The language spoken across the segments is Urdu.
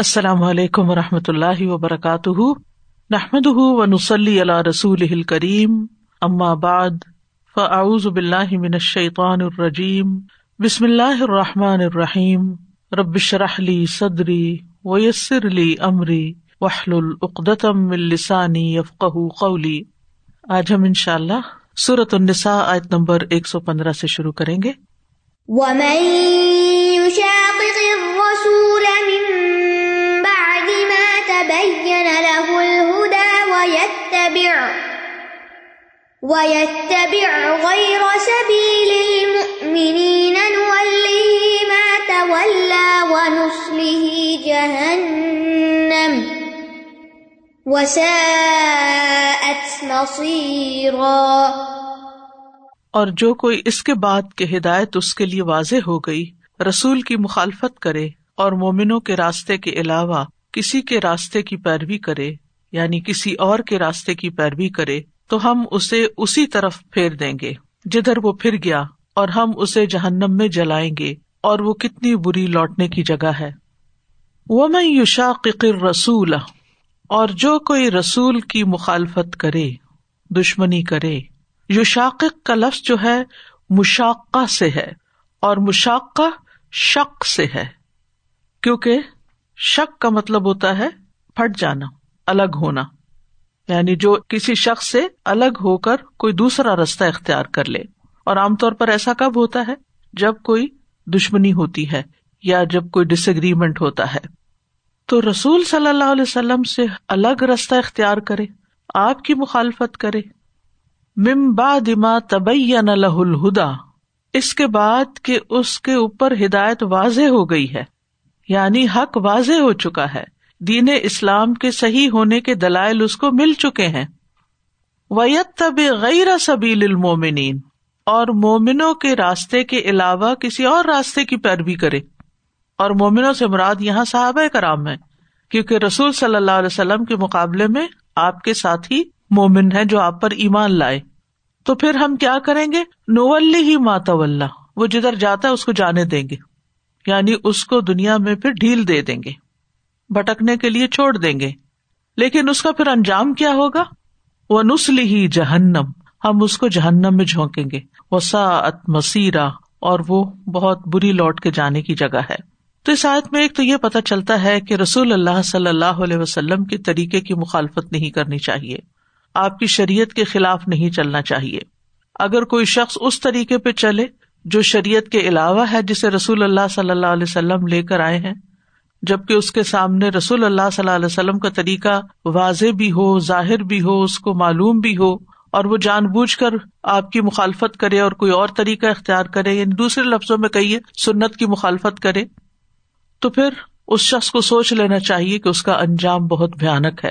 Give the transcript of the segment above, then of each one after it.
السلام علیکم و رحمۃ اللہ وبرکاتہ۔ نحمد و نسلی اللہ رسول کریم بعد، فاعوذ باللہ من الشیطان الرجیم۔ بسم اللہ الرحمٰن الرحیم۔ ربش رحلی صدری ویسر علی عمری وحل العقدم السانی یفق قولی۔ آج ہم ان شاء اللہ صورت النساء آیت نمبر ایک سو پندرہ سے شروع کریں گے۔ تبين ويتبع غير سبيل المؤمنين نوله ما تولى ونصله جهنم وساءت مصيرا اور جو کوئی اس کے بعد کہ ہدایت اس کے لیے واضح ہو گئی، رسول کی مخالفت کرے اور مومنوں کے راستے کے علاوہ کسی کے راستے کی پیروی کرے یعنی کسی اور کے راستے کی پیروی کرے تو ہم اسے اسی طرف پھیر دیں گے، جدھر وہ پھر گیا اور ہم اسے جہنم میں جلائیں گے، اور وہ کتنی بری لوٹنے کی جگہ ہے۔ وہ میں یوشا قر رسول اور جو کوئی رسول کی مخالفت کرے، دشمنی کرے یوشاق کا لفظ جو ہے، مشاقہ سے ہے، اور مشاقہ شک سے ہے۔ کیونکہ شک کا مطلب ہوتا ہے، پھٹ جانا، الگ ہونا۔ یعنی جو کسی شخص سے الگ ہو کر کوئی دوسرا رستہ اختیار کر لے۔ اور عام طور پر ایسا کب ہوتا ہے؟ جب کوئی دشمنی ہوتی ہے یا جب کوئی ڈس اگریمنٹ ہوتا ہے۔ تو رسول صلی اللہ علیہ وسلم سے الگ رستہ اختیار کرے، آپ کی مخالفت کرے۔ ممبا دما طبی لہ الہدا، اس کے بعد کہ اس کے اوپر ہدایت واضح ہو گئی ہے یعنی حق واضح ہو چکا ہے۔ دین اسلام کے صحیح ہونے کے دلائل اس کو مل چکے ہیں۔ ویت طب غیر سبیل المومنین اور مومنوں کے راستے کے علاوہ کسی اور راستے کی پیروی کرے۔ اور مومنوں سے مراد یہاں صحابہ کرام ہے کیونکہ رسول صلی اللہ علیہ وسلم کے مقابلے میں آپ کے ساتھ ہی مومن ہے جو آپ پر ایمان لائے۔ تو پھر ہم کیا کریں گے؟ نولی ہی ماتا وہ جدھر جاتا ہے اس کو جانے دیں گے یعنی اس کو دنیا میں پھر ڈھیل دے دیں گے۔ بھٹکنے کے لیے چھوڑ دیں گے۔ لیکن اس کا پھر انجام کیا ہوگا؟ وہ نسلی ہی جہنم۔ ہم اس کو جہنم میں جھونکیں گے۔ وہ مسیرا اور وہ بہت بری لوٹ کے جانے کی جگہ ہے۔ تو اس آیت میں ایک تو یہ پتا چلتا ہے کہ رسول اللہ صلی اللہ علیہ وسلم کے طریقے کی مخالفت نہیں کرنی چاہیے۔ آپ کی شریعت کے خلاف نہیں چلنا چاہیے۔ اگر کوئی شخص اس طریقے پہ چلے جو شریعت کے علاوہ ہے جسے رسول اللہ صلی اللہ علیہ وسلم لے کر آئے ہیں جبکہ اس کے سامنے رسول اللہ صلی اللہ علیہ وسلم کا طریقہ واضح بھی ہو، ظاہر بھی ہو، اس کو معلوم بھی ہو اور وہ جان بوجھ کر آپ کی مخالفت کرے اور کوئی اور طریقہ اختیار کرے یعنی دوسرے لفظوں میں کہیے، سنت کی مخالفت کرے، تو پھر اس شخص کو سوچ لینا چاہیے کہ اس کا انجام بہت بھیانک ہے۔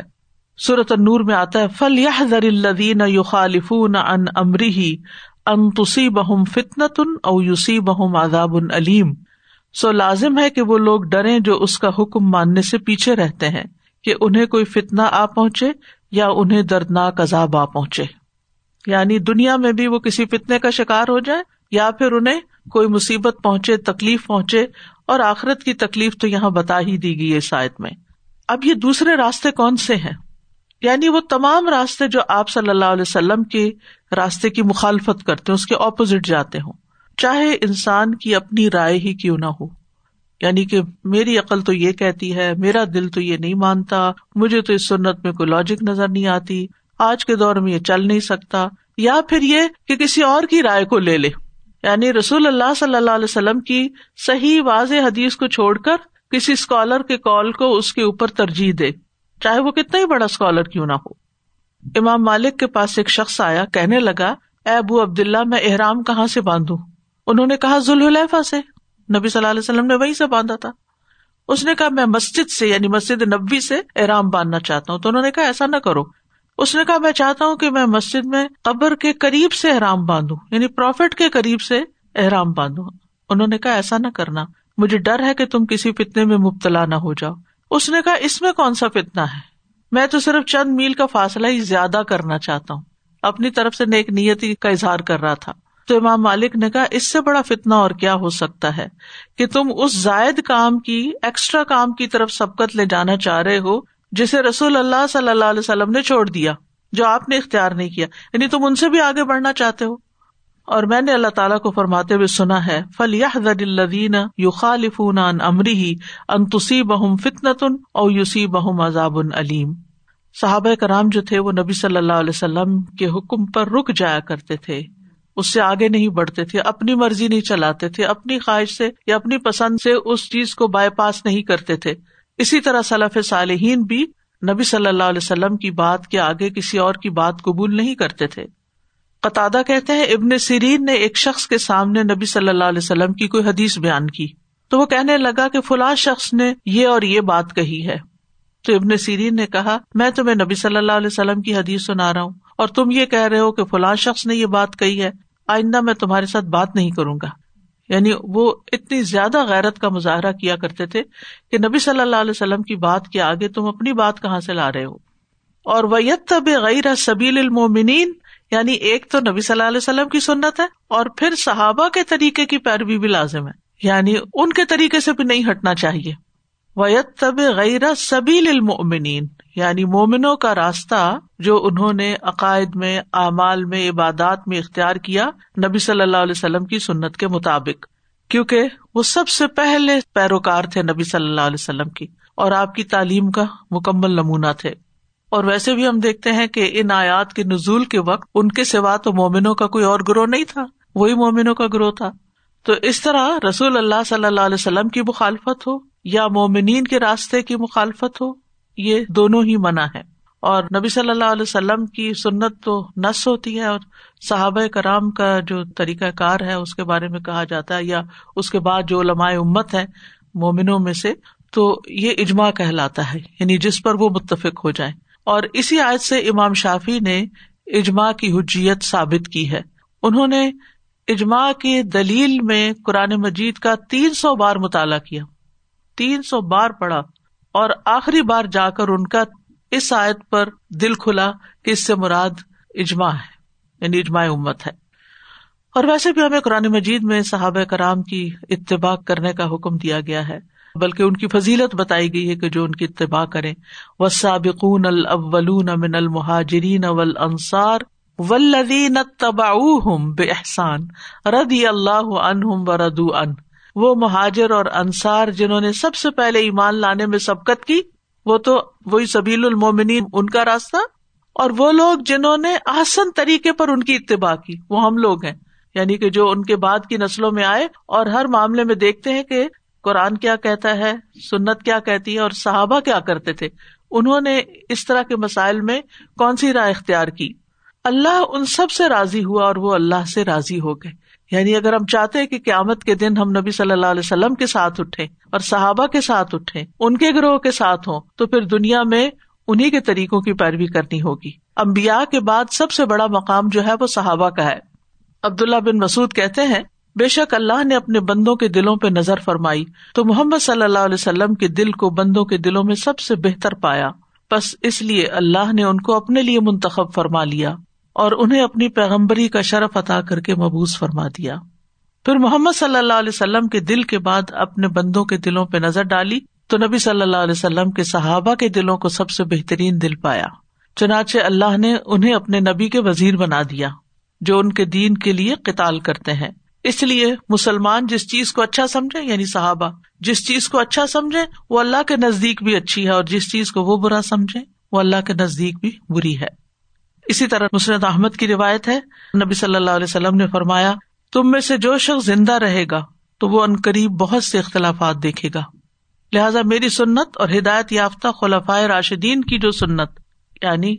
صورت نور میں آتا ہے فل یا در الدین یو خالف ان امری ہی انتسی بہم فتنتن او یوسی بہم آزاب علیم سو لازم ہے کہ وہ لوگ ڈرے جو اس کا حکم ماننے سے پیچھے رہتے ہیں، کہ انہیں کوئی فتنا آ پہنچے یا انہیں دردناک عذاب آ پہنچے۔ یعنی دنیا میں بھی وہ کسی فتنے کا شکار ہو جائے یا پھر انہیں کوئی مصیبت پہنچے، تکلیف پہنچے، اور آخرت کی تکلیف تو یہاں بتا ہی دی گئی شاید میں۔ اب یہ دوسرے راستے کون سے ہیں؟ یعنی وہ تمام راستے جو آپ صلی اللہ علیہ وسلم کے راستے کی مخالفت کرتے اس کے اپوزٹ جاتے ہوں۔ چاہے انسان کی اپنی رائے ہی کیوں نہ ہو۔ یعنی کہ میری عقل تو یہ کہتی ہے، میرا دل تو یہ نہیں مانتا، مجھے تو اس سنت میں کوئی لاجک نظر نہیں آتی، آج کے دور میں یہ چل نہیں سکتا، یا پھر یہ کہ کسی اور کی رائے کو لے لے۔ یعنی رسول اللہ صلی اللہ علیہ وسلم کی صحیح واضح حدیث کو چھوڑ کر کسی اسکالر کے کال کو اس کے اوپر ترجیح دے، چاہے وہ کتنا ہی بڑا اسکالر کیوں نہ ہو۔ امام مالک کے پاس ایک شخص آیا، کہنے لگا، اے ابو عبد اللہ میں احرام کہاں سے باندھوں؟ انہوں نے کہا ذوالحلیفہ سے۔ نبی صلی اللہ علیہ وسلم نے وہیں سے باندھا تھا۔ اس نے کہا میں مسجد سے یعنی مسجد نبی سے احرام باندھنا چاہتا ہوں۔ تو انہوں نے کہا ایسا نہ کرو۔ اس نے کہا میں چاہتا ہوں کہ میں مسجد میں قبر کے قریب سے احرام باندھوں یعنی پروفٹ کے قریب سے احرام باندھوں۔ انہوں نے کہا ایسا نہ کرنا۔ مجھے ڈر ہے کہ تم کسی فتنے میں مبتلا نہ ہو جاؤ۔ اس نے کہا اس میں کون سا فتنا ہے؟ میں تو صرف چند میل کا فاصلہ ہی زیادہ کرنا چاہتا ہوں۔ اپنی طرف سے نیک نیتی کا اظہار کر رہا تھا۔ تو امام مالک نے کہا، اس سے بڑا فتنا اور کیا ہو سکتا ہے کہ تم اس زائد کام کی ایکسٹرا کام کی طرف سبقت لے جانا چاہ رہے ہو، جسے رسول اللہ صلی اللہ علیہ وسلم نے چھوڑ دیا، جو آپ نے اختیار نہیں کیا۔ یعنی تم ان سے بھی آگے بڑھنا چاہتے ہو۔ اور میں نے اللہ تعالیٰ کو فرماتے ہوئے سنا ہے فل الدین یو خالفون ان امری ہی ان تسی بہم فتنتن او یوسی بہم عذاب علیم صحابہ کرام جو تھے، وہ نبی صلی اللہ علیہ وسلم کے حکم پر رک جایا کرتے تھے۔ اس سے آگے نہیں بڑھتے تھے، اپنی مرضی نہیں چلاتے تھے، اپنی خواہش سے یا اپنی پسند سے اس چیز کو بائی پاس نہیں کرتے تھے۔ اسی طرح صلاف صالحین بھی نبی صلی اللہ علیہ وسلم کی بات کے آگے کسی اور کی بات قبول نہیں کرتے تھے۔ قطع کہتے ہیں، ابن سیرین نے ایک شخص کے سامنے نبی صلی اللہ علیہ وسلم کی کوئی حدیث بیان کی۔ تو وہ کہنے لگا کہ فلاں شخص نے یہ اور یہ بات کہی ہے۔ تو ابن سیرین نے کہا، میں تمہیں نبی صلی اللہ علیہ وسلم کی حدیث سنا رہا ہوں اور تم یہ کہہ رہے ہو کہ فلاں شخص نے یہ بات کہی ہے۔ آئندہ میں تمہارے ساتھ بات نہیں کروں گا۔ یعنی وہ اتنی زیادہ غیرت کا مظاہرہ کیا کرتے تھے کہ نبی صلی اللہ علیہ وسلم کی بات کے آگے تم اپنی بات کہاں سے لا رہے ہو؟ اور ویت تب غیر سبیل المومنین یعنی ایک تو نبی صلی اللہ علیہ وسلم کی سنت ہے اور پھر صحابہ کے طریقے کی پیروی بھی لازم ہے۔ یعنی ان کے طریقے سے بھی نہیں ہٹنا چاہیے۔ ویت تب غیر سبیل المومنین یعنی مومنوں کا راستہ جو انہوں نے عقائد میں، اعمال میں، عبادات میں اختیار کیا نبی صلی اللہ علیہ وسلم کی سنت کے مطابق، کیونکہ وہ سب سے پہلے پیروکار تھے نبی صلی اللہ علیہ وسلم کی، اور آپ کی تعلیم کا مکمل نمونہ تھے۔ اور ویسے بھی ہم دیکھتے ہیں کہ ان آیات کے نزول کے وقت ان کے سوا تو مومنوں کا کوئی اور گروہ نہیں تھا، وہی مومنوں کا گروہ تھا۔ تو اس طرح رسول اللہ صلی اللہ علیہ وسلم کی مخالفت ہو یا مومنین کے راستے کی مخالفت ہو، یہ دونوں ہی منع ہے اور نبی صلی اللہ علیہ وسلم کی سنت تو نس ہوتی ہے اور صحابۂ کرام کا جو طریقہ کار ہے، اس کے بارے میں کہا جاتا ہے، یا اس کے بعد جو علماء امت ہے مومنوں میں سے، تو یہ اجماع کہلاتا ہے یعنی جس پر وہ متفق ہو جائے اور اسی آیت سے امام شافی نے اجماع کی حجیت ثابت کی ہے۔ انہوں نے اجماع کی دلیل میں قرآن مجید کا تین سو بار مطالعہ کیا۔ تین سو بار پڑھا اور آخری بار جا کر ان کا اس آیت پر دل کھلا کہ اس سے مراد اجماع ہے یعنی اجماع امت ہے۔ اور ویسے بھی ہمیں قرآن مجید میں صحابہ کرام کی اتباع کرنے کا حکم دیا گیا ہے، بلکہ ان کی فضیلت بتائی گئی ہے کہ جو ان کی اتباع کرے و سابقون الاولون من المہاجرین اول انصار ولدین بے احسان ردی اللہ عنہم و ردو ان وہ مہاجر اور انصار جنہوں نے سب سے پہلے ایمان لانے میں سبقت کی، وہ تو وہی سبیل المومنین، ان کا راستہ، اور وہ لوگ جنہوں نے آسن طریقے پر ان کی اتباع کی، وہ ہم لوگ ہیں۔ یعنی کہ جو ان کے بعد کی نسلوں میں آئے اور ہر معاملے میں دیکھتے ہیں کہ قرآن کیا کہتا ہے، سنت کیا کہتی ہے اور صحابہ کیا کرتے تھے۔ انہوں نے اس طرح کے مسائل میں کون سی رائے اختیار کی؟ اللہ ان سب سے راضی ہوا اور وہ اللہ سے راضی ہو گئے۔ یعنی اگر ہم چاہتے کہ قیامت کے دن ہم نبی صلی اللہ علیہ وسلم کے ساتھ اٹھے اور صحابہ کے ساتھ اٹھے ان کے گروہ کے ساتھ ہوں، تو پھر دنیا میں انہیں کے طریقوں کی پیروی کرنی ہوگی۔ امبیا کے بعد سب سے بڑا مقام جو ہے وہ صحابہ کا ہے۔ عبداللہ بن مسعد کہتے ہیں، بے شک اللہ نے اپنے بندوں کے دلوں پہ نظر فرمائی، تو محمد صلی اللہ علیہ وسلم کے دل کو بندوں کے دلوں میں سب سے بہتر پایا۔ بس اس لیے اللہ نے ان کو اپنے لیے منتخب فرما لیا۔ اور انہیں اپنی پیغمبری کا شرف عطا کر کے مبوس فرما دیا۔ پھر محمد صلی اللہ علیہ وسلم کے دل کے بعد اپنے بندوں کے دلوں پہ نظر ڈالی تو نبی صلی اللہ علیہ وسلم کے صحابہ کے دلوں کو سب سے بہترین دل پایا۔ چنانچہ اللہ نے انہیں اپنے نبی کے وزیر بنا دیا، جو ان کے دین کے لیے قتال کرتے ہیں۔ اس لیے مسلمان جس چیز کو اچھا سمجھے یعنی صحابہ، جس چیز کو اچھا سمجھے، وہ اللہ کے نزدیک بھی اچھی ہے اور جس چیز کو وہ برا سمجھے، وہ اللہ کے نزدیک بھی بری ہے۔ اسی طرح مسرت احمد کی روایت ہے، نبی صلی اللہ علیہ وسلم نے فرمایا، تم میں سے جو شخص زندہ رہے گا، تو وہ قریب بہت سے اختلافات دیکھے گا۔ لہٰذا میری سنت اور ہدایت یافتہ خلفۂ راشدین کی جو سنت یعنی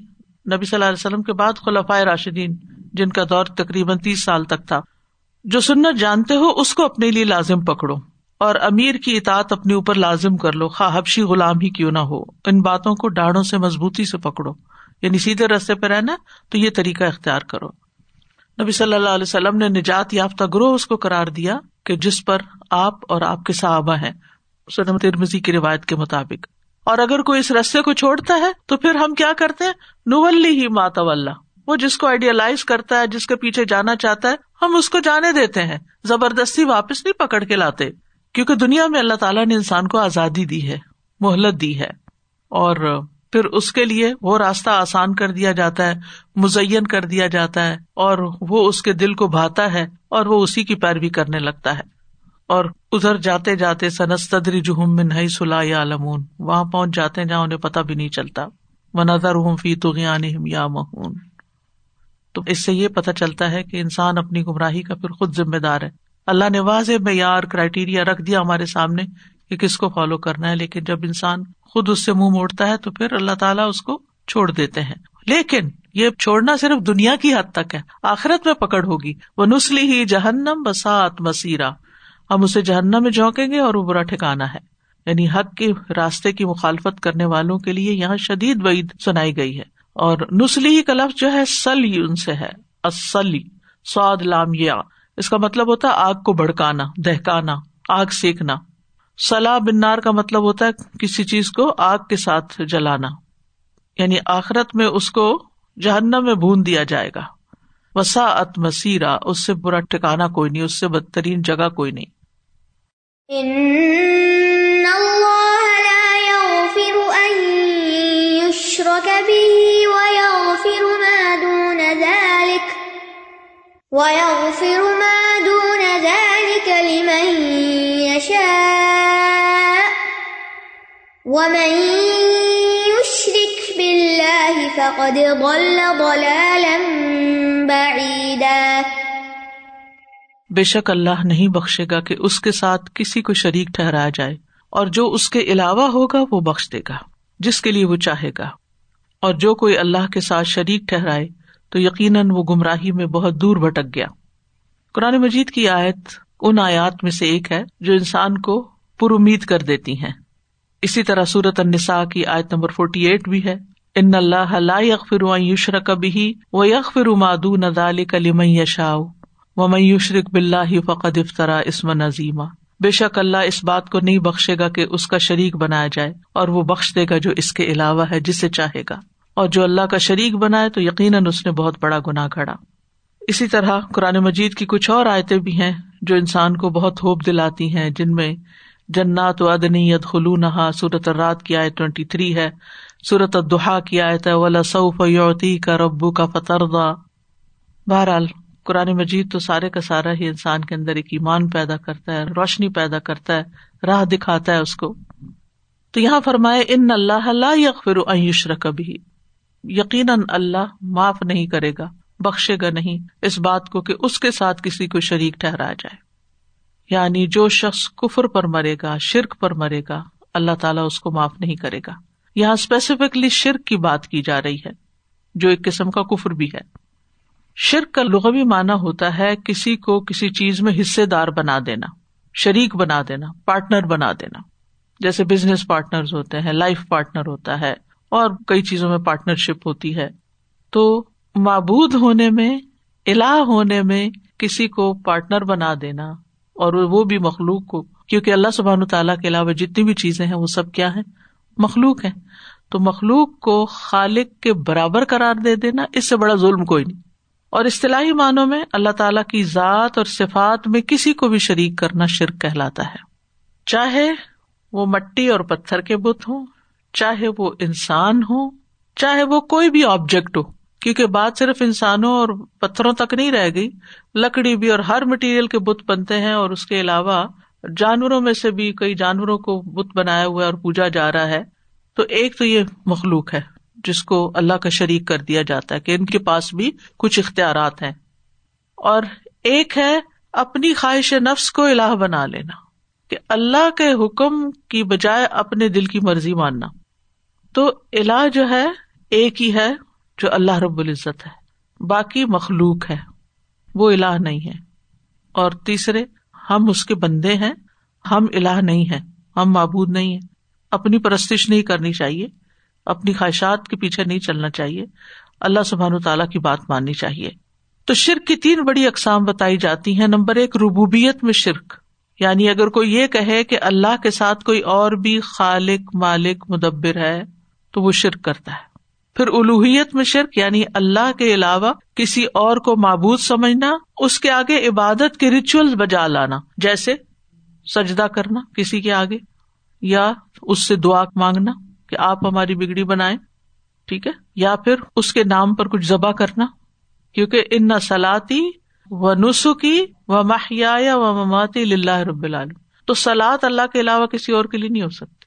نبی صلی اللہ علیہ وسلم کے بعد خلفۂ راشدین، جن کا دور تقریباً تیس سال تک تھا، جو سنت جانتے ہو، اس کو اپنے لیے لازم پکڑو اور امیر کی اطاعت اپنے اوپر لازم کر لو خواہ حبشی غلام ہی کیوں نہ ہو، ان باتوں کو ڈاڑوں سے مضبوطی سے پکڑو۔ یعنی سیدھے رستے پہ رہنا، تو یہ طریقہ اختیار کرو۔ نبی صلی اللہ علیہ وسلم نے نجات یافتہ گروہ اس کو کرار دیا کہ جس پر آپ اور آپ کے صحابہ ہیں۔ ترمزی کی روایت کے مطابق۔ اور اگر کوئی اس رستے کو چھوڑتا ہے، تو پھر ہم کیا کرتے ہیں؟ نولی ہی ماتا وہ جس کو آئیڈیالائز کرتا ہے، جس کے پیچھے جانا چاہتا ہے، ہم اس کو جانے دیتے ہیں۔ زبردستی واپس نہیں پکڑ کے لاتے۔ کیونکہ دنیا میں اللہ تعالیٰ نے انسان کو آزادی دی ہے، مہلت دی ہے۔ اور پھر اس کے لیے وہ راستہ آسان کر دیا جاتا ہے، مزین کر دیا جاتا ہے، اور وہ اس کے دل کو بھاتا ہے اور وہ اسی کی پیروی کرنے لگتا ہے۔ اور ادھر جاتے جاتے سنستری جہم منہئی سلا یا علمون وہاں پہنچ جاتے ہیں جہاں انہیں پتہ بھی نہیں چلتا۔ وہ نظر ہوں فی یا مہون تو اس سے یہ پتا چلتا ہے کہ انسان اپنی گمراہی کا پھر خود ذمہ دار ہے۔ اللہ نے واضح معیار کرائٹیریا رکھ دیا ہمارے سامنے کہ کس کو فالو کرنا ہے، لیکن جب انسان خود اس سے منہ موڑتا ہے تو پھر اللہ تعالیٰ اس کو چھوڑ دیتے ہیں۔ لیکن یہ چھوڑنا صرف دنیا کی حد تک ہے، آخرت میں پکڑ ہوگی۔ وہ نسلی ہی جہنم بسات مسیرا ہم اسے جہنم میں جھونکیں گے اور وہ برا ٹھکانا ہے۔ یعنی حق کے راستے کی مخالفت کرنے والوں کے لیے یہاں شدید وعید سنائی گئی ہے۔ اور نسلی کا لفظ جو ہے سل ان سے ہے۔ اسلی سعد لام یا اس کا مطلب ہوتا ہے آگ کو بھڑکانا، دہکانا، آگ سیکنا سلا بنار کا مطلب ہوتا ہے کسی چیز کو آگ کے ساتھ جلانا۔ یعنی آخرت میں اس کو جہنم میں بھون دیا جائے گا۔ وسا ات مسیرا اس سے برا ٹھکانا کوئی نہیں، اس سے بدترین جگہ کوئی نہیں۔ وَيَغْفِرُ مَا دُونَ ذَلِكَ لِمَن وَمَن يُشْرِكْ بِاللَّهِ فَقَدْ ضَلَّ ضَلَالًا بَعِيدًا بے شک اللہ نہیں بخشے گا کہ اس کے ساتھ کسی کو شریک ٹھہرایا جائے، اور جو اس کے علاوہ ہوگا وہ بخش دے گا، جس کے لیے وہ چاہے گا۔ اور جو کوئی اللہ کے ساتھ شریک ٹھہرائے، تو یقیناً وہ گمراہی میں بہت دور بھٹک گیا۔ قرآن مجید کی آیت ان آیات میں سے ایک ہے جو انسان کو پر امید کر دیتی ہیں۔ اسی طرح سورت النساء کی آیت نمبر فورٹی ایٹ بھی ہے۔ ان اللہ لا یغفر ان یشرک به و یغفر ما دون ذلك لمن یشاء ومن یشرک باللہ فقد افترا اسم نظیما بے شک اللہ اس بات کو نہیں بخشے گا کہ اس کا شریک بنایا جائے اور وہ بخش دے گا جو اس کے علاوہ ہے، جسے چاہے گا۔ اور جو اللہ کا شریک بنائے تو یقیناً اس نے بہت بڑا گناہ کھڑا اسی طرح قرآن مجید کی کچھ اور آیتیں بھی ہیں جو انسان کو بہت ہوپ دلاتی ہیں، جن میں جنات و ادنی ید خلو نہا سورت کی آیت ٹوینٹی تھری ہے سورت الدحا کی آیت ہے، ولا سعف یوتی کا ربو کا فتردا بہرحال، قرآن مجید تو سارے کا سارا ہی انسان کے اندر ایک ایمان پیدا کرتا ہے، روشنی پیدا کرتا ہے، راہ دکھاتا ہے اس کو۔ تو یہاں فرمائے ان اللہ اللہ یغفر ان یشرک بھی یقیناً اللہ معاف نہیں کرے گا، بخشے گا نہیں اس بات کو کہ اس کے ساتھ کسی کو شریک ٹھہرایا جائے۔ یعنی جو شخص کفر پر مرے گا، شرک پر مرے گا، اللہ تعالیٰ اس کو معاف نہیں کرے گا۔ یہاں اسپیسیفکلی شرک کی بات کی جا رہی ہے، جو ایک قسم کا کفر بھی ہے۔ شرک کا لغوی معنی ہوتا ہے کسی کو کسی چیز میں حصے دار بنا دینا، شریک بنا دینا پارٹنر بنا دینا۔ جیسے بزنس پارٹنر ہوتے ہیں لائف پارٹنر ہوتا ہے، اور کئی چیزوں میں پارٹنر شپ ہوتی ہے۔ تو معبود ہونے میں، الہ ہونے میں کسی کو پارٹنر بنا دینا اور وہ بھی مخلوق کو، کیونکہ اللہ سبحان تعالیٰ کے علاوہ جتنی بھی چیزیں ہیں وہ سب کیا ہے مخلوق ہے تو مخلوق کو خالق کے برابر قرار دے دینا اس سے بڑا ظلم کوئی نہیں۔ اور اصطلاحی معنوں میں اللہ تعالیٰ کی ذات اور صفات میں کسی کو بھی شریک کرنا شرک کہلاتا ہے۔ چاہے وہ مٹی اور پتھر کے بت ہوں، چاہے وہ انسان ہو چاہے وہ کوئی بھی آبجیکٹ ہو۔ کیونکہ بات صرف انسانوں اور پتھروں تک نہیں رہ گئی، لکڑی بھی اور ہر مٹیریل کے بت بنتے ہیں اور اس کے علاوہ جانوروں میں سے بھی کئی جانوروں کو بت بنایا ہوا اور پوجا جا رہا ہے۔ تو ایک تو یہ مخلوق ہے جس کو اللہ کا شریک کر دیا جاتا ہے کہ ان کے پاس بھی کچھ اختیارات ہیں۔ اور ایک ہے اپنی خواہش نفس کو الہ بنا لینا، کہ اللہ کے حکم کی بجائے اپنے دل کی مرضی ماننا۔ تو الا جو ہے ایک ہی ہے جو اللہ رب العزت ہے۔ باقی مخلوق ہے۔ وہ الہ نہیں ہے۔ اور تیسرے، ہم اس کے بندے ہیں۔ ہم الہ نہیں ہے ہم معبود نہیں ہے اپنی پرستش نہیں کرنی چاہیے۔ اپنی خواہشات کے پیچھے نہیں چلنا چاہیے۔ اللہ سبحان و تعالیٰ کی بات ماننی چاہیے۔ تو شرک کی تین بڑی اقسام بتائی جاتی ہیں۔ نمبر ایک، ربوبیت میں شرک۔ یعنی اگر کوئی یہ کہے کہ اللہ کے ساتھ کوئی اور بھی خالق، مالک، مدبر ہے، تو وہ شرک کرتا ہے۔ پھر الوحیت میں شرک یعنی اللہ کے علاوہ کسی اور کو معبود سمجھنا، اس کے آگے عبادت کے ریچول بجا لانا، جیسے سجدہ کرنا کسی کے آگے، یا اس سے دعا مانگنا کہ آپ ہماری بگڑی بنائے ٹھیک ہے؟ یا پھر اس کے نام پر کچھ ذبح کرنا، کیونکہ ان نہ سلاتی و نسخی و ماہیا و مماتی اللہ رب العالم تو سلاد اللہ کے علاوہ کسی اور کے لیے نہیں ہو سکتی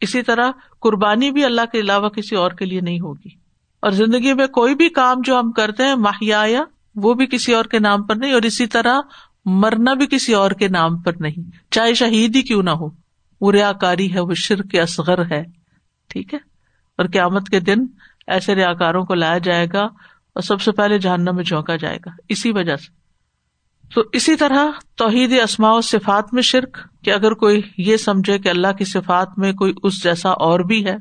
اسی طرح قربانی بھی اللہ کے علاوہ کسی اور کے لیے نہیں ہوگی۔ اور زندگی میں کوئی بھی کام جو ہم کرتے ہیں ماہیا وہ بھی کسی اور کے نام پر نہیں، اور اسی طرح مرنا بھی کسی اور کے نام پر نہیں۔ چاہے شہید ہی کیوں نہ ہو وہ ریا کاری ہے، وہ شرک اصغر ہے، ٹھیک ہے؟ اور قیامت کے دن ایسے ریا کاروں کو لایا جائے گا اور سب سے پہلے جاننا میں جھونکا جائے گا۔ اسی وجہ سے۔ تو اسی طرح توحید اسماء و صفات میں شرک، کہ اگر کوئی یہ سمجھے کہ اللہ کی صفات میں کوئی اس جیسا اور بھی ہے،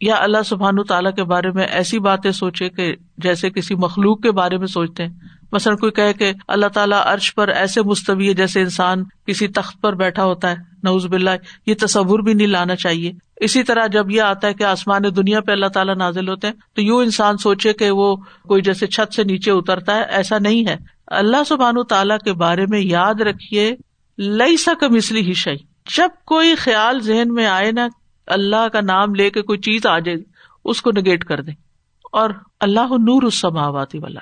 یا اللہ سبحان تعالیٰ کے بارے میں ایسی باتیں سوچے کہ جیسے کسی مخلوق کے بارے میں سوچتے ہیں۔ مثلاً کوئی کہے کہ اللہ تعالیٰ عرش پر ایسے مستوی ہے جیسے انسان کسی تخت پر بیٹھا ہوتا ہے نوز باللہ، یہ تصور بھی نہیں لانا چاہیے۔ اسی طرح جب یہ آتا ہے کہ آسمان دنیا پہ اللہ تعالیٰ نازل ہوتے ہیں، تو یوں انسان سوچے کہ وہ کوئی جیسے چھت سے نیچے اترتا ہے، ایسا نہیں ہے۔ اللہ سبحان تعالیٰ کے بارے میں یاد رکھیے لئی سا مسلی ہی شعی جب کوئی خیال ذہن میں آئے نا، اللہ کا نام لے کے کوئی چیز آ جائے، اس کو نگیٹ کر دیں۔ اور اللہ نور اس سماواتی والا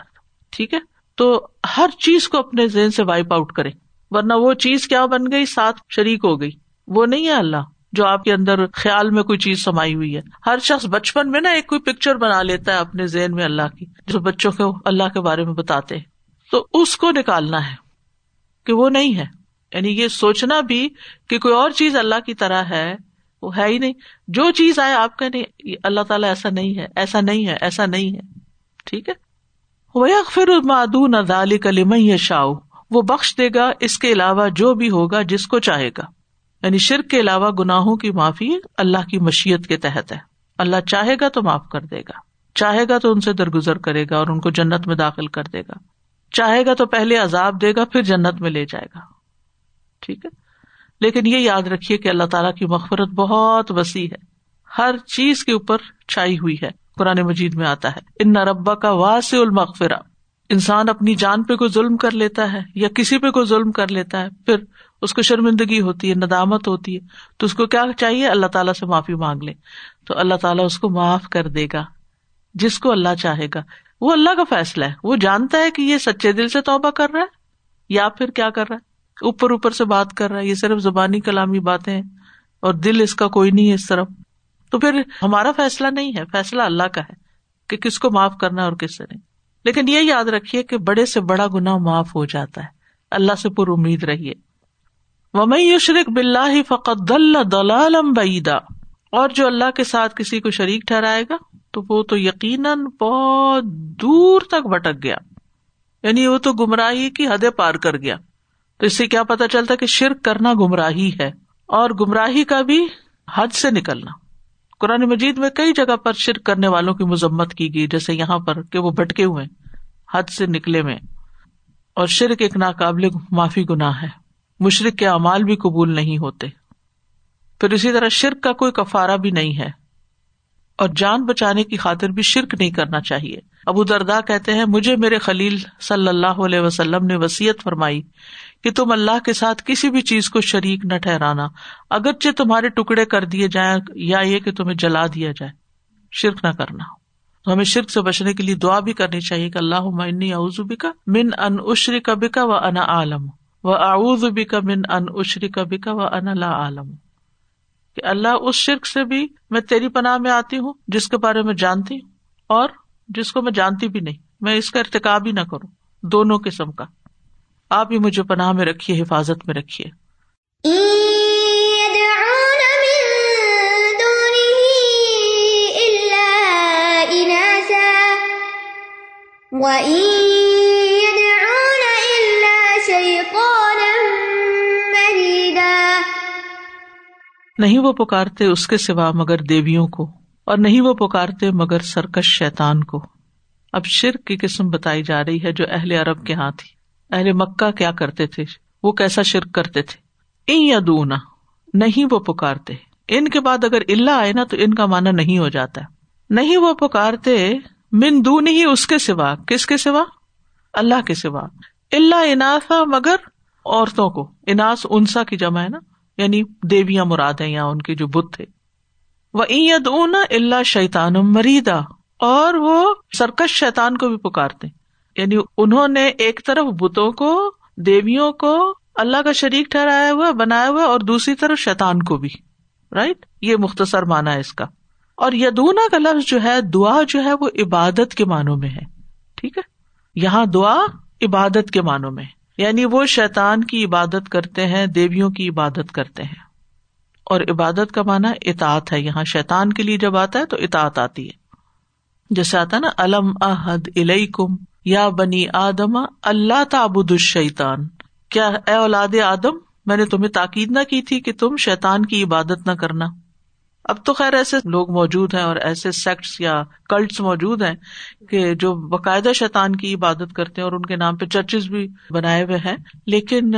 ٹھیک ہے؟ تو ہر چیز کو اپنے ذہن سے وائپ آؤٹ کرے ورنہ وہ چیز کیا بن گئی؟ ساتھ شریک ہو گئی۔ وہ نہیں ہے اللہ، جو آپ کے اندر خیال میں کوئی چیز سمائی ہوئی ہے۔ ہر شخص بچپن میں نا ایک کوئی پکچر بنا لیتا ہے اپنے ذہن میں اللہ کی، جو بچوں کو اللہ کے بارے میں بتاتے ہیں۔ تو اس کو نکالنا ہے کہ وہ نہیں ہے۔ یعنی یہ سوچنا بھی کہ کوئی اور چیز اللہ کی طرح ہے، وہ ہے ہی نہیں۔ جو چیز آئے آپ کا نہیں اللہ تعالیٰ ایسا نہیں ہے، ایسا نہیں ہے، ایسا نہیں ہے۔ ٹھیک ہے؟ وہ پھر مادون ادالی کلیم وہ بخش دے گا اس کے علاوہ جو بھی ہوگا جس کو چاہے گا۔ یعنی شرک کے علاوہ گناہوں کی معافی اللہ کی مشیت کے تحت ہے۔ اللہ چاہے گا تو معاف کر دے گا۔ چاہے گا تو ان سے درگزر کرے گا اور ان کو جنت میں داخل کر دے گا۔ چاہے گا تو پہلے عذاب دے گا، پھر جنت میں لے جائے گا۔ ٹھیک ہے؟ لیکن یہ یاد رکھیے کہ اللہ تعالیٰ کی مغفرت بہت وسیع ہے۔ ہر چیز کے اوپر چھائی ہوئی ہے۔ قرآن مجید میں آتا ہے، ان نہ ربا کا واس المغفرا انسان اپنی جان پہ کوئی ظلم کر لیتا ہے یا کسی پہ کوئی ظلم کر لیتا ہے، پھر اس کو شرمندگی ہوتی ہے، ندامت ہوتی ہے۔ تو اس کو کیا چاہیے؟ اللہ تعالیٰ سے معافی مانگ لے۔ تو اللہ تعالیٰ اس کو معاف کر دے گا، جس کو اللہ چاہے گا۔ وہ اللہ کا فیصلہ ہے۔ وہ جانتا ہے کہ یہ سچے دل سے توبہ کر رہا ہے یا پھر کیا کر رہا ہے؟ اوپر اوپر سے بات کر رہا ہے، یہ صرف زبانی کلامی باتیں ہیں اور دل اس کا کوئی نہیں ہے اس طرف۔ تو پھر ہمارا فیصلہ نہیں ہے، فیصلہ اللہ کا ہے کہ کس کو معاف کرنا اور کس سے نہیں۔ لیکن یہ یاد رکھیے کہ بڑے سے بڑا گنا معاف ہو جاتا ہے۔ اللہ سے پر امید رہیے۔ ومئی شرک بلّہ فقط دل دلال بعیدا۔ اور جو اللہ کے ساتھ کسی کو شریک ٹھہرائے گا تو وہ تو یقیناً بہت دور تک بھٹک گیا۔ یعنی وہ تو گمراہی کی حدیں پار کر گیا۔ تو اس سے کیا پتا چلتا کہ شرک کرنا گمراہی ہے اور گمراہی کا بھی حد سے نکلنا۔ قرآن مجید میں کئی جگہ پر شرک کرنے والوں کی مذمت کی گئی، جیسے یہاں پر کہ وہ بھٹکے ہوئے حد سے نکلے میں۔ اور شرک ایک ناقابل معافی گناہ ہے۔ مشرق کے اعمال بھی قبول نہیں ہوتے۔ پھر اسی طرح شرک کا کوئی کفارہ بھی نہیں ہے۔ اور جان بچانے کی خاطر بھی شرک نہیں کرنا چاہیے۔ ابو دردا کہتے ہیں، مجھے میرے خلیل صلی اللہ علیہ وسلم نے وسیعت فرمائی کہ تم اللہ کے ساتھ کسی بھی چیز کو شریک نہ ٹھہرانا، اگرچہ تمہارے ٹکڑے کر دیے جائیں یا یہ کہ تمہیں جلا دیا جائے۔ شرک نہ کرنا۔ تو ہمیں شرک سے بچنے کے لیے دعا بھی کرنی چاہیے کہ اللہ اعوذ کا من ان اشری کا بکا و انا عالم، و اعوذ بکا من ان اشری کا بکا و انا لا عالم۔ کہ اللہ اس شرک سے بھی میں تیری پناہ میں آتی ہوں، جس کے بارے میں جانتی ہوں، اور جس کو میں جانتی بھی نہیں۔ میں اس کا ارتقاب ہی نہ کروں، دونوں قسم کا۔ آپ ہی مجھے پناہ میں رکھیے، حفاظت میں رکھیے۔ نہیں وہ پکارتے اس کے سوا مگر دیویوں کو، اور نہیں وہ پکارتے مگر سرکش شیتان کو۔ اب شرک کی قسم بتائی جا رہی ہے جو اہل عرب کے ہاں تھی۔ اہل مکہ کیا کرتے تھے؟ وہ کیسا شرک کرتے تھے؟ ان یا دونا نہیں وہ پکارتے۔ ان کے بعد اگر اللہ آئے نا تو ان کا مانا نہیں ہو جاتا۔ ہے نہیں وہ پکارتے من دون ہی اس کے سوا۔ کس کے سوا؟ اللہ کے سوا۔ اللہ اناسا مگر عورتوں کو۔ اناس انسا کی جمع ہے نا۔ یعنی دیویاں مراد ہیں یا ان کے جو بت تھے۔ وہ عید اون اللہ شیتان مریدا اور وہ سرکش شیتان کو بھی پکارتے۔ یعنی انہوں نے ایک طرف بتوں کو، دیویوں کو اللہ کا شریک ٹھہرایا ہوا، بنایا ہوا، اور دوسری طرف شیتان کو بھی۔ رائٹ یہ مختصر مانا ہے اس کا۔ اور یدونا کا لفظ جو ہے، دعا جو ہے، وہ عبادت کے معنوں میں ہے۔ ٹھیک ہے؟ یہاں دعا عبادت کے معنوں میں ہے۔ یعنی وہ شیتان کی عبادت کرتے ہیں، دیویوں کی عبادت کرتے ہیں۔ اور عبادت کا مانا اطاط ہے۔ یہاں شیتان کے لیے جب آتا ہے تو اطاط آتی ہے۔ جیسے آتا نا علم احد کم یا بنی آدم، اللہ تعبد الشیطان۔ کیا اے اولاد آدم؟ میں نے تمہیں تاکید نہ کی تھی کہ تم شیتان کی عبادت نہ کرنا۔ اب تو خیر ایسے لوگ موجود ہیں اور ایسے سیکٹس یا کلٹس موجود ہیں کہ جو باقاعدہ شیطان کی عبادت کرتے ہیں اور ان کے نام پہ چرچز بھی بنائے ہوئے ہیں۔ لیکن،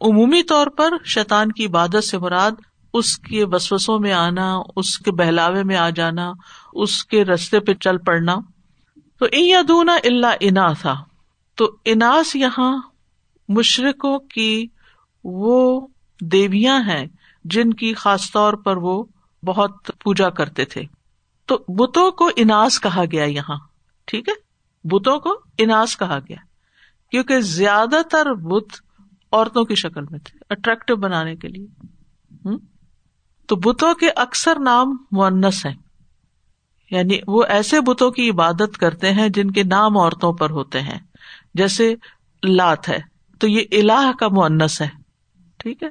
عمومی طور پر شیطان کی عبادت سے مراد اس کے بسوسوں میں آنا، اس کے بہلاوے میں آ جانا، اس کے رستے پہ چل پڑنا۔ تو ادونا اللہ انا تھا تو اناس یہاں مشرقوں کی وہ دیویاں ہیں جن کی خاص طور پر وہ بہت پوجا کرتے تھے۔ تو بتوں کو اناس کہا گیا یہاں، ٹھیک ہے؟ بتوں کو اناس کہا گیا۔ کیونکہ زیادہ تر بت عورتوں کی شکل میں تھے اٹریکٹو بنانے کے لیے۔ تو بتوں کے اکثر نام مونس ہیں۔ یعنی وہ ایسے بتوں کی عبادت کرتے ہیں جن کے نام عورتوں پر ہوتے ہیں۔ جیسے لات ہے، تو یہ الہ کا مونس ہے۔ ٹھیک ہے؟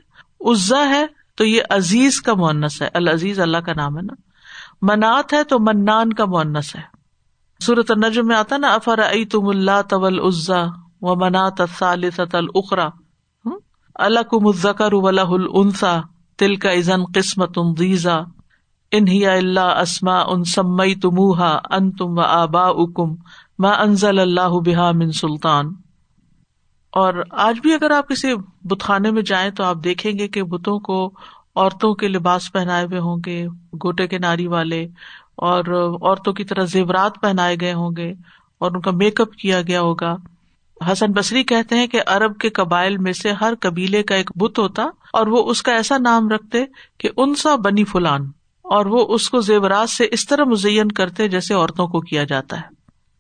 عزا ہے تو یہ عزیز کا مونس ہے۔ العزیز اللہ کا نام ہے نا۔ منات ہے تو منان کا مونس ہے۔ سورت النجم میں آتا نا افر تم اللہ طول عزا و منات الخرا اللہ کو مزکر ولہ السا تل کا ازن قسمت دیزا انہی اللہ اسما ان سمئی تمہا ان تم و آبا اکم ما انزل اللہ بحا من سلطان۔ اور آج بھی اگر آپ کسی بتخانے میں جائیں تو آپ دیکھیں گے کہ بتوں کو عورتوں کے لباس پہنائے ہوئے ہوں گے، گوٹے کے ناری والے، اور عورتوں کی طرح زیورات پہنائے گئے ہوں گے، اور ان کا میک اپ کیا گیا ہوگا۔ حسن بصری کہتے ہیں کہ ارب کے قبائل میں سے ہر قبیلے کا ایک بت ہوتا، اور وہ اس کا ایسا نام رکھتے کہ ان سا بنی فلان، اور وہ اس کو زیورات سے اس طرح مزین کرتے جیسے عورتوں کو کیا جاتا ہے۔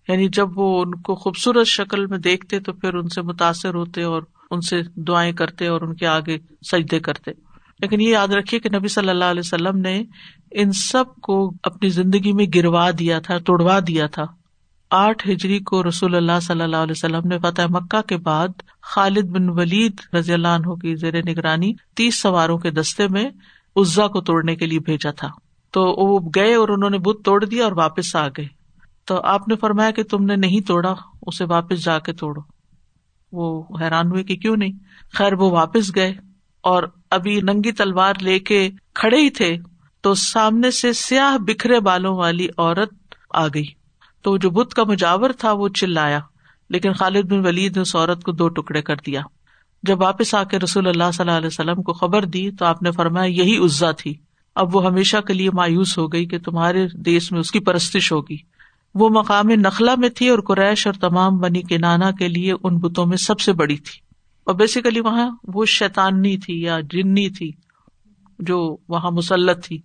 یعنی جب وہ ان کو خوبصورت شکل میں دیکھتے تو پھر ان سے متاثر ہوتے اور ان سے دعائیں کرتے اور ان کے آگے سجدے کرتے۔ لیکن یہ یاد رکھیے کہ نبی صلی اللہ علیہ وسلم نے ان سب کو اپنی زندگی میں گروا دیا تھا، توڑوا دیا تھا۔ آٹھ ہجری کو رسول اللہ صلی اللہ علیہ وسلم نے فتح مکہ کے بعد خالد بن ولید رضی اللہ عنہ کی زیر نگرانی تیس سواروں کے دستے میں عزا کو توڑنے کے لیے بھیجا تھا۔ تو وہ گئے اور انہوں نے بت توڑ دیا اور واپس آ گئے۔ تو آپ نے فرمایا کہ تم نے نہیں توڑا، اسے واپس جا کے توڑو۔ وہ حیران ہوئے کہ کیوں نہیں؟ خیر، وہ واپس گئے اور ابھی ننگی تلوار لے کے کھڑے ہی تھے تو سامنے سے سیاہ بکھرے بالوں والی عورت آ گئی۔ تو جو بت کا مجاور تھا، وہ چلایا۔ لیکن خالد بن ولید نے اس عورت کو دو ٹکڑے کر دیا۔ جب واپس آ کے رسول اللہ صلی اللہ علیہ وسلم کو خبر دی تو آپ نے فرمایا، یہی عزا تھی۔ اب وہ ہمیشہ کے لیے مایوس ہو گئی کہ تمہارے دیش میں اس کی پرستش ہوگی۔ وہ مقام نخلا میں تھی اور قریش اور تمام بنی کے نانا کے لیے ان بتوں میں سب سے بڑی تھی۔ اور بیسیکلی وہاں وہ شیتانی تھی یا جنی تھی جو وہاں مسلط تھی۔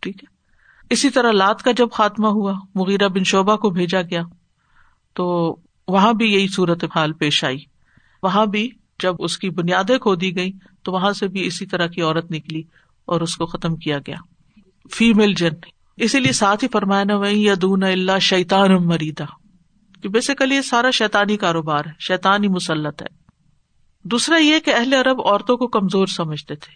ٹھیک ہے۔ اسی طرح لات کا جب خاتمہ ہوا، مغیرہ بن شعبہ کو بھیجا گیا، تو وہاں بھی یہی صورت حال پیش آئی۔ وہاں بھی جب اس کی بنیادیں کھو دی گئی تو وہاں سے بھی اسی طرح کی عورت نکلی اور اس کو ختم کیا گیا۔ فیمل جن اسی لیے ساتھ ہی فرمایا نا اللہ شیتان مریدا بیسیکلی یہ سارا شیتانی کاروبار ہے شیتانی مسلط ہے۔ دوسرا یہ کہ اہل عرب عورتوں کو کمزور سمجھتے تھے۔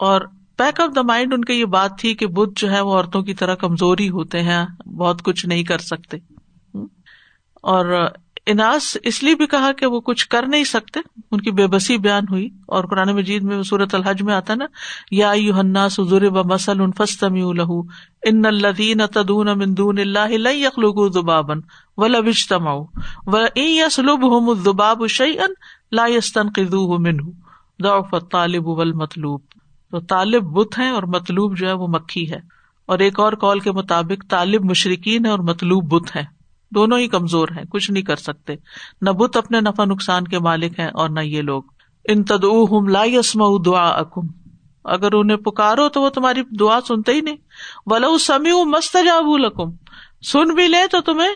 اور پیک آف دا مائنڈ ان کی یہ بات تھی کہ بدھ جو ہے وہ عورتوں کی طرح کمزور ہی ہوتے ہیں، بہت کچھ نہیں کر سکتے۔ اور اناس اس لیے بھی کہا کہ وہ کچھ کر نہیں سکتے۔ ان کی بے بسی بیان ہوئی اور قرآن مجید میں صورت الحج میں آتا نا، یا یو ضرب مسل ان فسطم لہو ان الدین تدون مندون اللہ یخلوق دبابن و لبجتما و سلوب ہوں دباب شعی ان لا یستن قدو من ضعف طالب و مطلوب تو طالب بت ہیں اور مطلوب جو ہے وہ مکھی ہے۔ اور ایک اور کال کے مطابق، طالب مشرقین ہے اور مطلوب بت ہے دونوں ہی کمزور ہیں، کچھ نہیں کر سکتے۔ نہ بت اپنے نفع نقصان کے مالک ہیں اور نہ یہ لوگ۔ ان تدم لا یسم دعا اکم اگر انہیں پکارو تو وہ تمہاری دعا سنتے ہی نہیں۔ ولو سمی مست جاب سن بھی لے تو تمہیں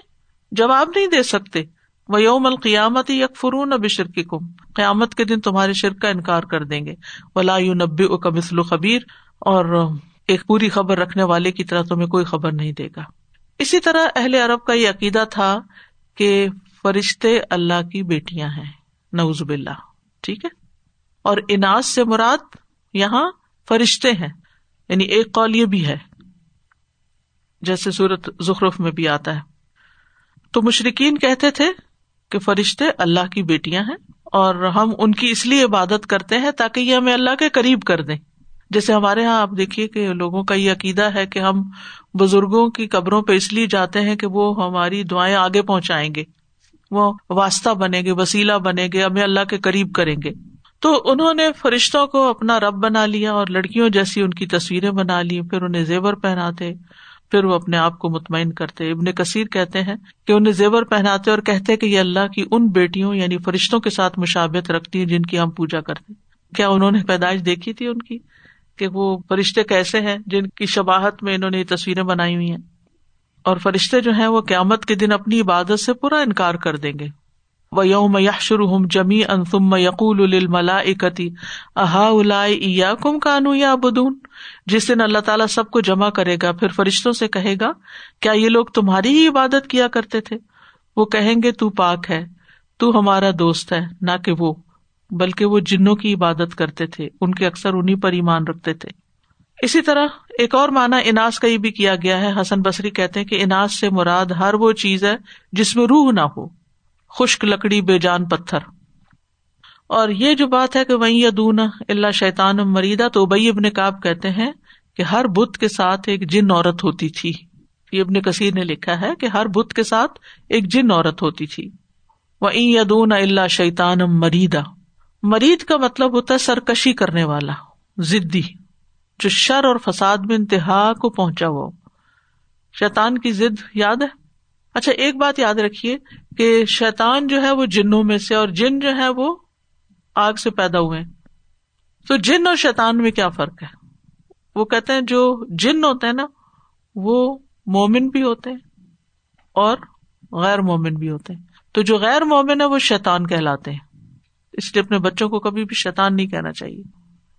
جواب نہیں دے سکتے۔ وہ یوم القیامت یک فرون اب شرکی کم قیامت کے دن تمہارے شرک کا انکار کر دیں گے۔ ولا یو نبی کا مثل خبیر۔ اور ایک پوری خبر رکھنے والے کی طرح تمہیں کوئی خبر نہیں دے گا۔ اسی طرح اہل عرب کا یہ عقیدہ تھا کہ فرشتے اللہ کی بیٹیاں ہیں نوز باللہ، ٹھیک ہے؟ اور اناس سے مراد یہاں فرشتے ہیں یعنی ایک قول یہ بھی ہے، جیسے سورت زخرف میں بھی آتا ہے۔ تو مشرقین کہتے تھے کہ فرشتے اللہ کی بیٹیاں ہیں اور ہم ان کی اس لیے عبادت کرتے ہیں تاکہ یہ ہمیں اللہ کے قریب کر دیں۔ جیسے ہمارے یہاں آپ دیکھیے کہ لوگوں کا یہ عقیدہ ہے کہ ہم بزرگوں کی قبروں پہ اس لیے جاتے ہیں کہ وہ ہماری دعائیں آگے پہنچائیں گے۔ وہ واسطہ بنے گے، وسیلہ بنے گے، ہمیں اللہ کے قریب کریں گے۔ تو انہوں نے فرشتوں کو اپنا رب بنا لیا اور لڑکیوں جیسی ان کی تصویریں بنا لی، پھر انہیں زیور پہناتے، پھر وہ اپنے آپ کو مطمئن کرتے۔ ابن کثیر کہتے ہیں کہ انہیں زیور پہناتے اور کہتے کہ یہ اللہ کی ان بیٹیوں یعنی فرشتوں کے ساتھ مشابت رکھتی ہیں جن کی ہم پوجا کرتے۔ کیا انہوں نے پیدائش دیکھی تھی ان کی؟ کہ وہ فرشتے کیسے ہیں جن کی شباہت میں انہوں نے یہ تصویریں بنائی ہوئی ہیں۔ اور فرشتے جو ہیں وہ قیامت کے دن اپنی عبادت سے پورا انکار کر دیں گے۔ و یوم یحشر ہم جمی انتم یقول الملا اکتی احا کم کانو یا بدون جس دن اللہ تعالیٰ سب کو جمع کرے گا، پھر فرشتوں سے کہے گا، کیا یہ لوگ تمہاری ہی عبادت کیا کرتے تھے؟ وہ کہیں گے، تو پاک ہے، تو ہمارا دوست ہے، نہ کہ وہ۔ بلکہ وہ جنوں کی عبادت کرتے تھے، ان کے اکثر انہیں پر ایمان رکھتے تھے۔ اسی طرح ایک اور معنی اناس کا یہ بھی کیا گیا ہے۔ حسن بصری کہتے ہیں کہ اناس سے مراد ہر وہ چیز ہے جس میں روح نہ ہو، خشک لکڑی، بے جان پتھر۔ اور یہ جو بات ہے کہ وہیں ادون اللہ شیطان مریدا تو ابئی ابن کاب کہتے ہیں کہ ہر بت کے ساتھ ایک جن عورت ہوتی تھی۔ یہ ابن کثیر نے لکھا ہے کہ ہر بت کے ساتھ ایک جن عورت ہوتی تھی۔ وہ یدون اللہ شیطان مریدا مرید کا مطلب ہوتا ہے سرکشی کرنے والا ضدی جو شر اور فساد میں انتہا کو پہنچا ہوا شیتان کی ضد یاد ہے؟ اچھا ایک بات یاد رکھیے کہ شیتان جو ہے وہ جنوں میں سے، اور جن جو ہے وہ آگ سے پیدا ہوئے تو جن اور شیتان میں کیا فرق ہے؟ وہ کہتے ہیں جو جن ہوتے ہیں نا، وہ مومن بھی ہوتے ہیں اور غیر مومن بھی ہوتے ہیں۔ تو جو غیر مومن ہے وہ شیتان کہلاتے ہیں۔ اس لیے اپنے بچوں کو کبھی بھی شیتان نہیں کہنا چاہیے۔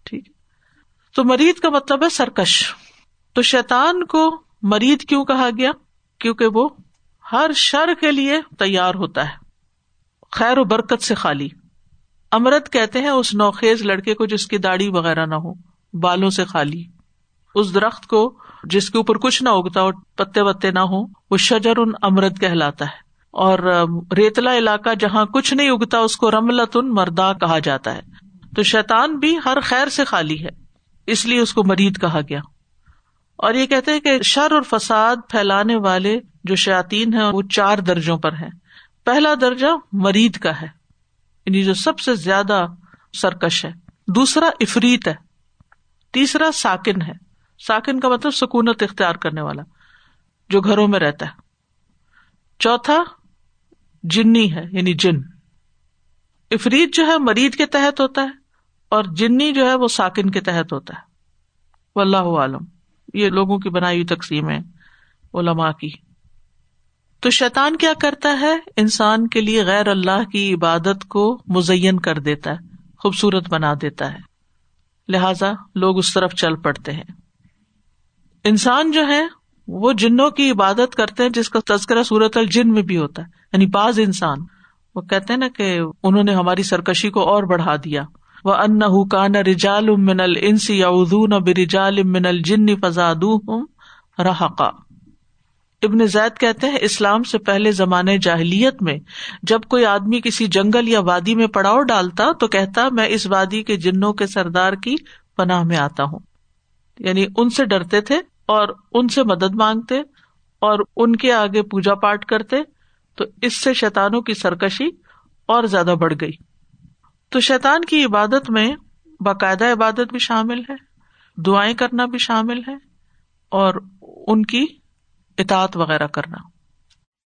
ٹھیک ہے۔ تو مرید کا مطلب ہے سرکش۔ تو شیتان کو مرید کیوں کہا گیا؟ کیونکہ وہ ہر شر کے لیے تیار ہوتا ہے۔ خیر و برکت سے خالی۔ امرت کہتے ہیں اس نوخیز لڑکے کو جس کی داڑھی وغیرہ نہ ہو، بالوں سے خالی۔ اس درخت کو جس کے اوپر کچھ نہ اگتا اور پتے وتے نہ ہو، وہ شجر ان امرت کہلاتا ہے۔ اور ریتلا علاقہ جہاں کچھ نہیں اگتا، اس کو رملت ان مردا کہا جاتا ہے۔ تو شیتان بھی ہر خیر سے خالی ہے، اس لیے اس کو مرید کہا گیا۔ اور یہ کہتے ہیں کہ شر اور فساد پھیلانے والے جو شاطین ہیں، وہ چار درجوں پر ہیں۔ پہلا درجہ مرید کا ہے یعنی جو سب سے زیادہ سرکش ہے۔ دوسرا افریت ہے، تیسرا ساکن ہے۔ ساکن کا مطلب سکونت اختیار کرنے والا، جو گھروں میں رہتا ہے۔ چوتھا جنی ہے یعنی جن۔ افرید جو ہے، مرید کے تحت ہوتا ہے اور جنی جو ہے، وہ ساکن کے تحت ہوتا ہے۔ وہ اللہ عالم۔ یہ لوگوں کی بنائی ہوئی تقسیم ہے، علماء کی۔ تو شیطان کیا کرتا ہے؟ انسان کے لیے غیر اللہ کی عبادت کو مزین کر دیتا ہے، خوبصورت بنا دیتا ہے۔ لہذا لوگ اس طرف چل پڑتے ہیں۔ انسان جو ہے، وہ جنوں کی عبادت کرتے ہیں، جس کا تذکرہ صورت الجن میں بھی ہوتا ہے۔ یعنی بعض انسان، وہ کہتے ہیں نا کہ انہوں نے ہماری سرکشی کو اور بڑھا دیا۔ وہ ان حکان رجال امن النس یا ادون برجال امن الجن فزاد رحقا۔ ابن زید کہتے ہیں، اسلام سے پہلے زمانے جاہلیت میں جب کوئی آدمی کسی جنگل یا وادی میں پڑاؤ ڈالتا تو کہتا، میں اس وادی کے جنوں کے سردار کی پناہ میں آتا ہوں۔ یعنی ان سے ڈرتے تھے اور ان سے مدد مانگتے اور ان کے آگے پوجا پاٹ کرتے تو اس سے شیتانوں کی سرکشی اور زیادہ بڑھ گئی۔ تو شیتان کی عبادت میں باقاعدہ عبادت بھی شامل ہے، دعائیں کرنا بھی شامل ہے اور ان کی اطاعت وغیرہ کرنا۔